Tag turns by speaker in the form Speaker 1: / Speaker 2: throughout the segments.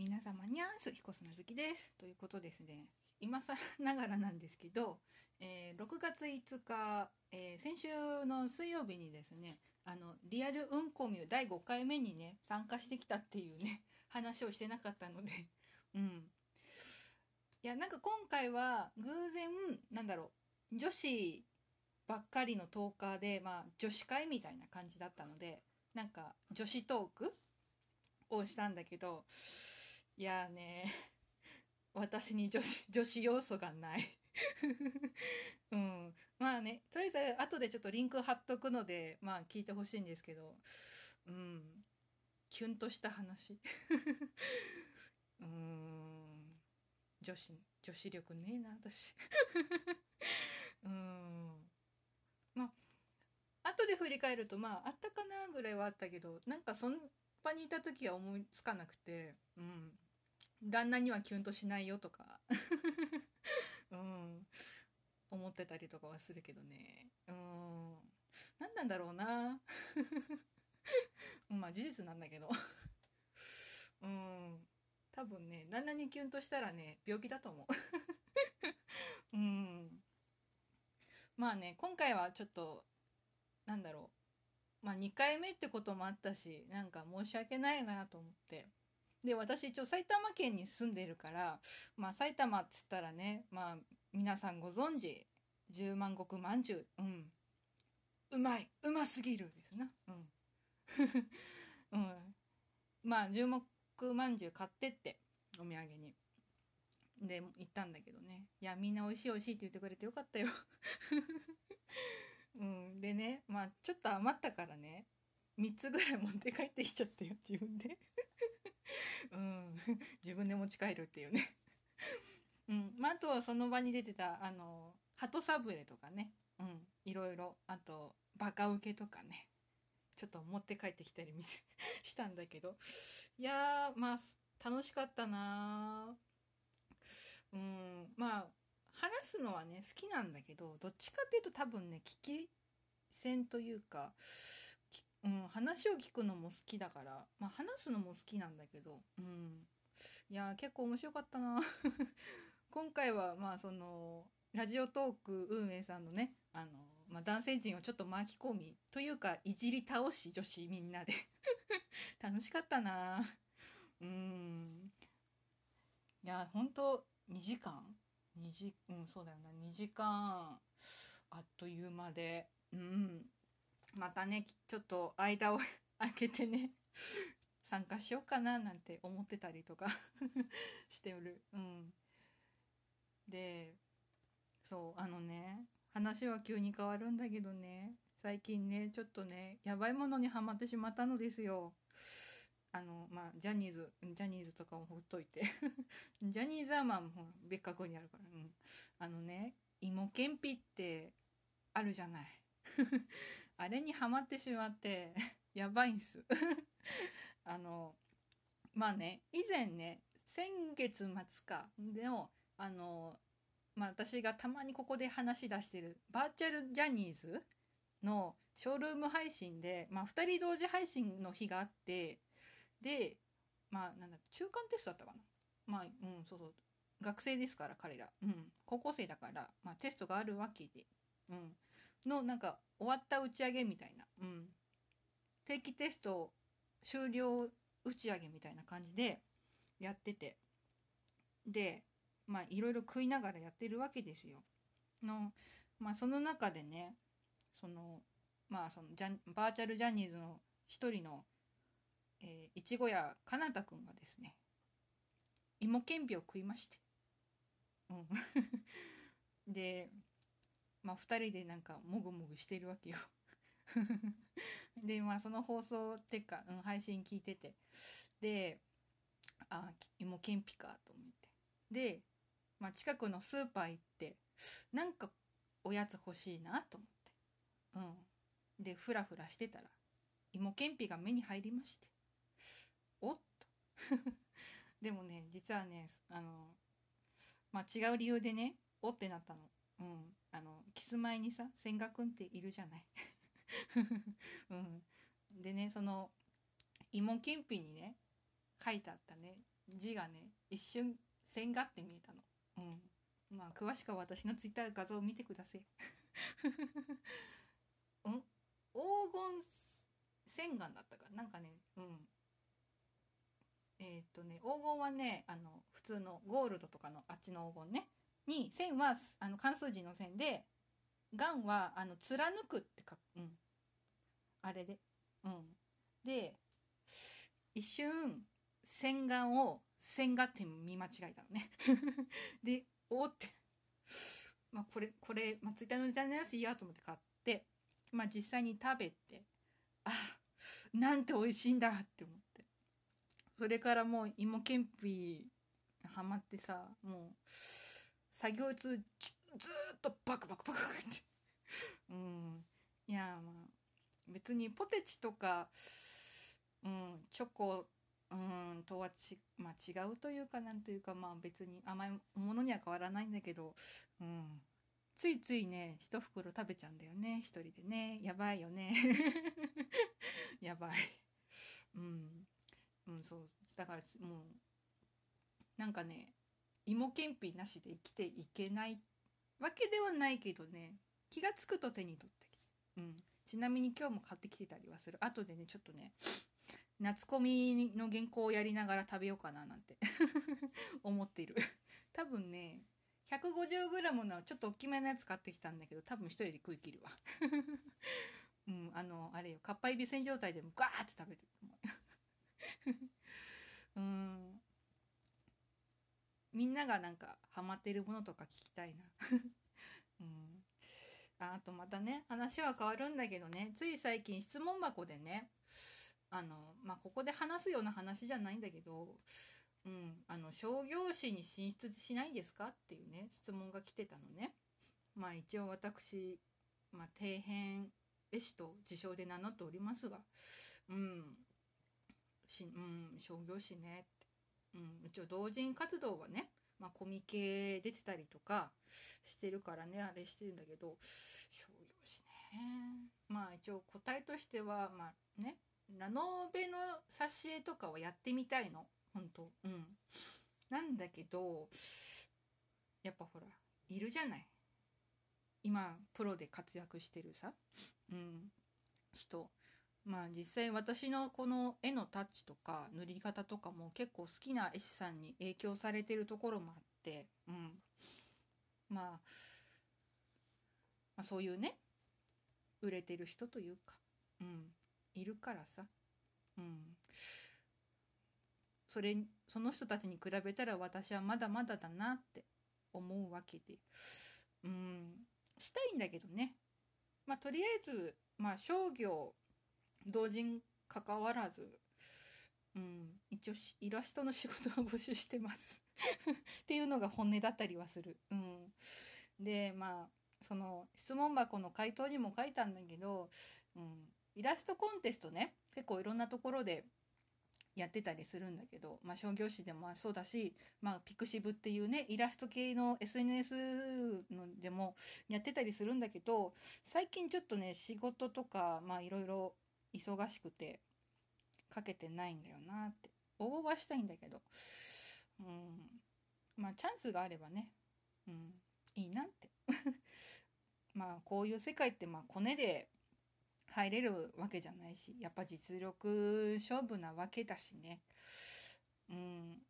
Speaker 1: 皆様にゃーす彦砂月です。ということですね。今更ながらなんですけど、えー6月5日、えー先週の水曜日にですねあのリアルうんこミュ第5回目にね参加してきたっていうね話をしてなかったのでうん。いやなんか今回は偶然なんだろう女子ばっかりのトーカーでまあ女子会みたいな感じだったのでなんか女子トークをしたんだけどいやーね。私に女子女子要素がない。うん。まあねとりあえず後でちょっとリンク貼っとくのでまあ聞いてほしいんですけどうん。キュンとした話。うん。女子女子力ねえな私。うん。まあ後で振り返るとまああったかなぐらいはあったけどなんかその場にいた時は思いつかなくてうん。旦那にはキュンとしないよとか。うん。思ってたりとかはするけどね。うん。何なんだろうな。まあ事実なんだけど。うん。多分ね旦那にキュンとしたらね病気だと思う。うん。まあね今回はちょっとなんだろう。まあ2回目ってこともあったしなんか申し訳ないなと思って。で私一応埼玉県に住んでるからまあ埼玉っつったらねまあ皆さんご存知十万石まんじゅううん。うまい。うますぎるですな。うん。うん。まあ十目まんじゅう買ってってお土産に。で行ったんだけどね。いやみんな美味しい美味しいって言ってくれてよかったよ。うん。でねまあちょっと余ったからね3つぐらい持って帰ってきちゃったよ自分で。自分で持ち帰るっていうね。うん。まあ、あとはその場に出てたあの鳩サブレとかね。うん。いろいろ。あとバカウケとかね。ちょっと持って帰ってきたり したんだけど。いやーまあ楽しかったなうん。まあ話すのはね好きなんだけどどっちかっていうと多分ね聞き戦というか、うん、話を聞くのも好きだから、まあ、話すのも好きなんだけど、うん、いや結構面白かったな。今回はまあそのラジオトーク運営さんのねあの、まあ、男性陣をちょっと巻き込みというかいじり倒し女子みんなで。楽しかったな。うん。いや本当2時間？2時うんそうだよな。2時間あっという間で。うん。またねちょっと間を 空けてね。参加しようかななんて思ってたりとか しておる。うん。でそうあのね話は急に変わるんだけどね最近ねちょっとねやばいものにはまってしまったのですよ。あのまあジャニーズジャニーズとかもほっといて。ジャニーズはまあも別格にあるから。うん。あのね芋けんぴってあるじゃない。あれにはまってしまってやばいんす。あのまあね以前ね先月末かのあのまあ私がたまにここで話し出してるバーチャルジャニーズのショールーム配信で、まあ、2人同時配信の日があってでまあなんだ中間テストだったかな。まあうんそうそう。学生ですから彼ら、うん、高校生だから、まあ、テストがあるわけで、うん、のなんか終わった打ち上げみたいな、うん、定期テスト終了打ち上げみたいな感じでやっててでまあいろいろ食いながらやってるわけですよ。のまあその中でねそのまあそのジャバーチャルジャニーズの一人の、えー、いちごやかなたくんがですね芋けんぴを食いまして。うん、でまあ2人でなんかもぐもぐしてるわけよ。でまあその放送っていうか、うん、配信聞いてて。であ芋けんぴかと思って。で、まあ、近くのスーパー行ってなんかおやつ欲しいなと思って。うん。でフラフラしてたら芋けんぴが目に入りまして。おっと。でもね実はねあのまあ違う理由でねおってなったの。うん。あのキスマイにさ千賀くんっているじゃない。うん、でねその芋けんぴにね書いてあったね字がね一瞬線がって見えたの。うん。まあ詳しくは私のツイッター画像を見てください。うん？黄金洗顔だったかな？んかねうん。えー、っとね黄金はねあの普通のゴールドとかのあっちの黄金ね。に線はあの漢数字の線で眼はあの貫くって書く、うん、あれで、うん、で一瞬洗顔を洗顔って見間違えたのね。でおって。まあこれこれ、まあ、ツイッターのネタのやついいやと思って買って。まあ実際に食べてあなんて美味しいんだって思って。それからもう芋けんぴハマってさもう作業中ずっとバクバクバクバクって。うん。別にポテチとかうんチョコうんとはち、まあ、違うというかなんというかまあ別に甘いものには変わらないんだけど、うん、ついついね一袋食べちゃうんだよね一人でね。やばいよね。やばい。うん、うん、そう。だからもうなんかね芋けんぴなしで生きていけないわけではないけどね気が付くと手に取ってきて、うん、ちなみに今日も買ってきてたりはする。後でねちょっとね夏コミの原稿をやりながら食べようかななんて 思っている。多分ね 150g のちょっと大きめのやつ買ってきたんだけど多分一人で食い切るわ。うんあのあれよ。かっぱえびせん状態でもガーって食べてる。と 思うん。みんながなんかハマってるものとか聞きたいな。うん。あとまたね話は変わるんだけどねつい最近質問箱でねあのまあここで話すような話じゃないんだけど、うん、あの商業誌に進出しないですかっていうね質問が来てたのね。まあ一応私、まあ、底辺絵師と自称で名乗っておりますが、うん、しうん、商業誌ねってうん、一応同人活動はね、まあ、コミケ出てたりとかしてるからねあれしてるんだけど商業誌ねまあ一応答えとしてはまあねラノベの挿絵とかはやってみたいの。本当。うん。なんだけどやっぱほらいるじゃない。今プロで活躍してるさ、うん、人。まあ実際私のこの絵のタッチとか塗り方とかも結構好きな絵師さんに影響されてるところもあって、うん、まあ、まあそういうね売れてる人というか、うん、いるからさ、うん、それその人たちに比べたら私はまだまだだなって思うわけで、うん、したいんだけどね。まあとりあえずまあ商業同人関わらず、うん、一応イラストの仕事を募集してます っていうのが本音だったりはする。うん、でまあその質問箱の回答にも書いたんだけど、うん、イラストコンテストね結構いろんなところでやってたりするんだけど、まあ、商業誌でもそうだし、まあ、ピクシブっていうねイラスト系の SNS のでもやってたりするんだけど最近ちょっとね仕事とかまあいろいろ忙しくてかけてないんだよなって。応募はしたいんだけど。うん。まあチャンスがあればね、うん、いいなって。まあこういう世界ってまあコネで入れるわけじゃないしやっぱ実力勝負なわけだしね。うん。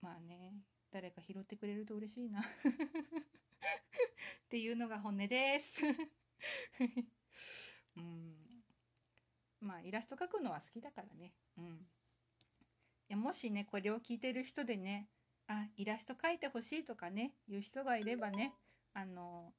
Speaker 1: まあね。誰か拾ってくれると嬉しいな。っていうのが本音です。うん。まあイラスト描くのは好きだからね。うん。いやもしねこれを聞いてる人でねあイラスト描いてほしいとかねいう人がいればねあの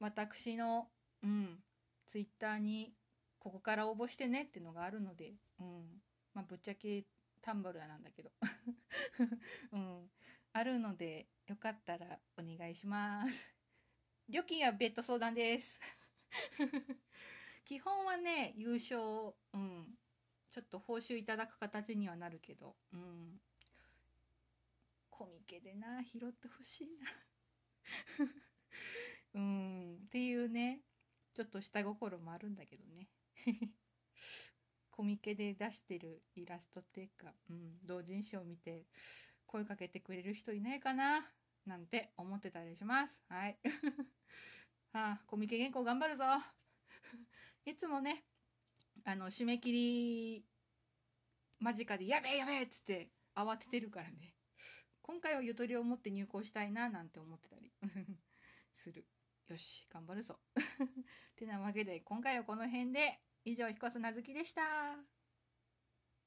Speaker 1: 私のうんツイッターにここから応募してねっていうのがあるのでうん。まあぶっちゃけタンブラーなんだけど。うん。あるのでよかったらお願いします。料金は別途相談です。基本はね優勝うんちょっと報酬いただく形にはなるけどうんコミケでな拾ってほしいな うんっていうねちょっと下心もあるんだけどね コミケで出してるイラストっていうか、うん、同人誌を見て声かけてくれる人いないかななんて思ってたりします。はい。はあ、コミケ原稿頑張るぞ。いつもね、あの、締め切り間近でやべえやべえっつって慌ててるからね。今回はゆとりを持って入校したいななんて思ってたり する。よし、頑張るぞ。てなわけで今回はこの辺で以上、彦砂月でした。